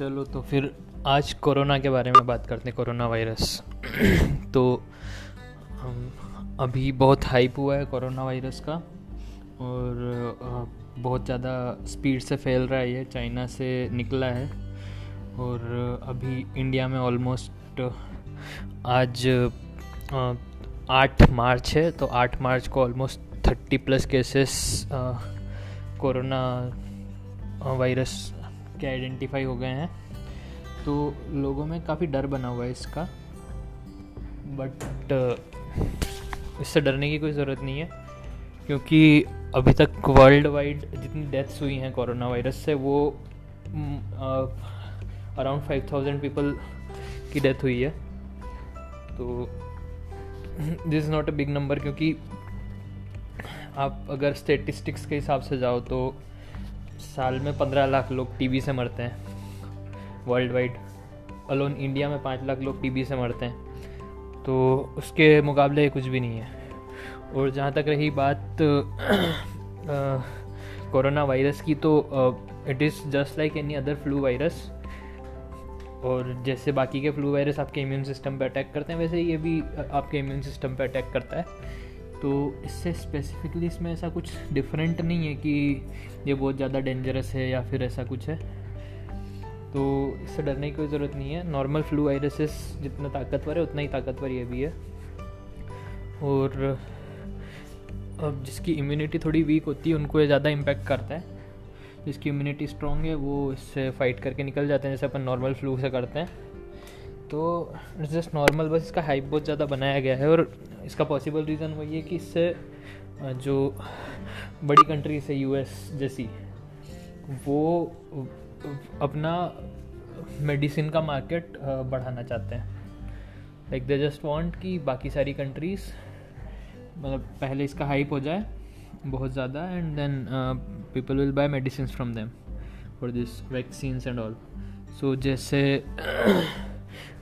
चलो तो फिर आज कोरोना के बारे में बात करते हैं, कोरोना वायरस। तो अभी बहुत हाइप हुआ है कोरोना वायरस का और बहुत ज़्यादा स्पीड से फैल रहा है ये, चाइना से निकला है और अभी इंडिया में ऑलमोस्ट आज आठ मार्च है तो आठ मार्च को almost thirty plus cases corona virus के आइडेंटिफाई हो गए हैं। तो लोगों में काफ़ी डर बना हुआ है इसका। बट इससे डरने की कोई ज़रूरत नहीं है, क्योंकि अभी तक वर्ल्ड वाइड जितनी डेथ्स हुई हैं कोरोना वायरस से, वो अराउंड फाइव थाउज़ेंड पीपल की डेथ हुई है। तो this is not a big number क्योंकि आप अगर स्टेटिस्टिक्स के हिसाब से जाओ तो साल में पंद्रह लाख लोग टीबी से मरते हैं। वर्ल्ड वाइड अलोन इंडिया में पाँच लाख लोग टीबी से मरते हैं। तो उसके मुकाबले कुछ भी नहीं है। और जहाँ तक रही बात कोरोना वायरस की तो it is just like any other flu virus और जैसे बाकी के फ्लू वायरस आपके इम्यून सिस्टम पे अटैक करते हैं, वैसे ये भी आपके इम्यून सिस्टम पे अटैक करता है। तो इससे स्पेसिफिकली इसमें ऐसा कुछ डिफरेंट नहीं है कि ये बहुत ज़्यादा डेंजरस है या फिर ऐसा कुछ है। तो इससे डरने की कोई ज़रूरत नहीं है। नॉर्मल फ्लू वायरसेस जितना ताकतवर है, उतना ही ताकतवर ये भी है। और अब जिसकी इम्यूनिटी थोड़ी वीक होती है, उनको ये ज़्यादा इम्पेक्ट करता है। जिसकी इम्यूनिटी स्ट्रॉन्ग है, वो इससे फाइट करके निकल जाते हैं, जैसे अपन नॉर्मल फ्लू से करते हैं। तो जस्ट नॉर्मल बस इसका हाइप बहुत ज़्यादा बनाया गया है और इसका पॉसिबल रीज़न वही है कि इससे जो बड़ी कंट्रीज़ है यूएस जैसी, वो अपना मेडिसिन का मार्केट बढ़ाना चाहते हैं। लाइक दे जस्ट वांट कि बाकी सारी कंट्रीज़ मतलब पहले इसका हाइप हो जाए बहुत ज़्यादा and then people will buy medicine from them for this vaccines and all so जैसे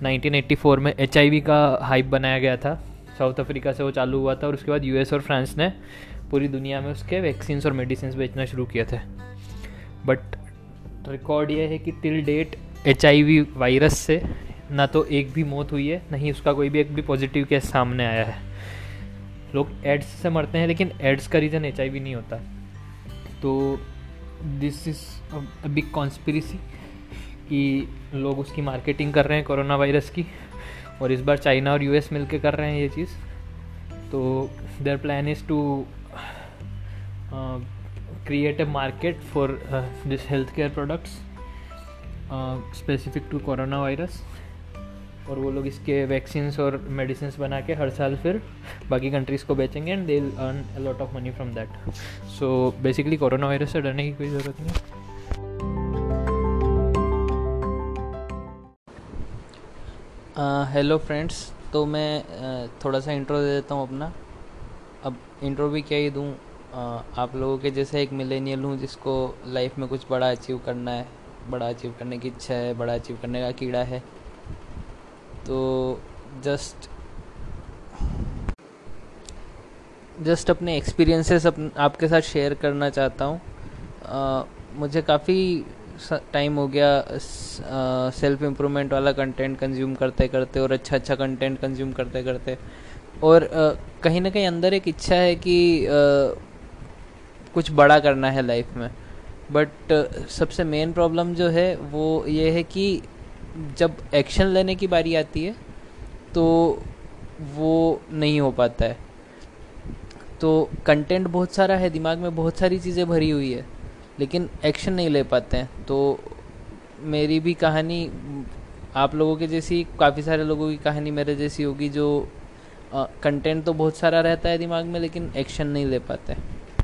1984 में एचआईवी का हाइप बनाया गया था। साउथ अफ्रीका से वो चालू हुआ था और उसके बाद यूएस और फ्रांस ने पूरी दुनिया में उसके वैक्सीन्स और मेडिसिन बेचना शुरू किए थे। बट रिकॉर्ड ये है कि टिल डेट एच वायरस से ना तो एक भी मौत हुई है नहीं उसका कोई भी एक भी पॉजिटिव केस सामने आया है। लोग एड्स से मरते हैं, लेकिन एड्स का रीज़न एचआईवी नहीं होता। तो this is a big conspiracy कि लोग उसकी मार्केटिंग कर रहे हैं कोरोना वायरस की और इस बार चाइना और यूएस मिलके कर रहे हैं ये चीज़। तो their plan is to create a market for this health care products specific to corona virus और वो लोग इसके वैक्सीन और मेडिसिन बना के हर साल फिर बाकी कंट्रीज़ को बेचेंगे and they earn a lot of money from that so basically corona virus से डरने की कोई ज़रूरत नहीं हेलो फ्रेंड्स तो मैं uh, थोड़ा सा इंट्रो दे देता हूँ अपना। अब इंट्रो भी क्या ही दूँ? uh, आप लोगों के जैसे एक मिलेनियल हूँ जिसको लाइफ में कुछ बड़ा अचीव करना है बड़ा अचीव करने की इच्छा है बड़ा अचीव करने का कीड़ा है। तो जस्ट जस्ट अपने एक्सपीरियंसेस अप, आपके साथ शेयर करना चाहता हूँ। uh, मुझे काफ़ी टाइम हो गया सेल्फ इम्प्रूवमेंट वाला कंटेंट कंज्यूम करते करते और अच्छा अच्छा कंटेंट कंज्यूम करते करते और कहीं ना कहीं अंदर एक इच्छा है कि कुछ बड़ा करना है लाइफ में। बट सबसे मेन प्रॉब्लम जो है, वो ये है कि जब एक्शन लेने की बारी आती है तो वो नहीं हो पाता है। तो कंटेंट बहुत सारा है, दिमाग में बहुत सारी चीज़ें भरी हुई है। लेकिन एक्शन नहीं ले पाते हैं। तो मेरी भी कहानी, आप लोगों के जैसी, काफ़ी सारे लोगों की कहानी मेरे जैसी होगी जो कंटेंट तो बहुत सारा रहता है दिमाग में, लेकिन एक्शन नहीं ले पाते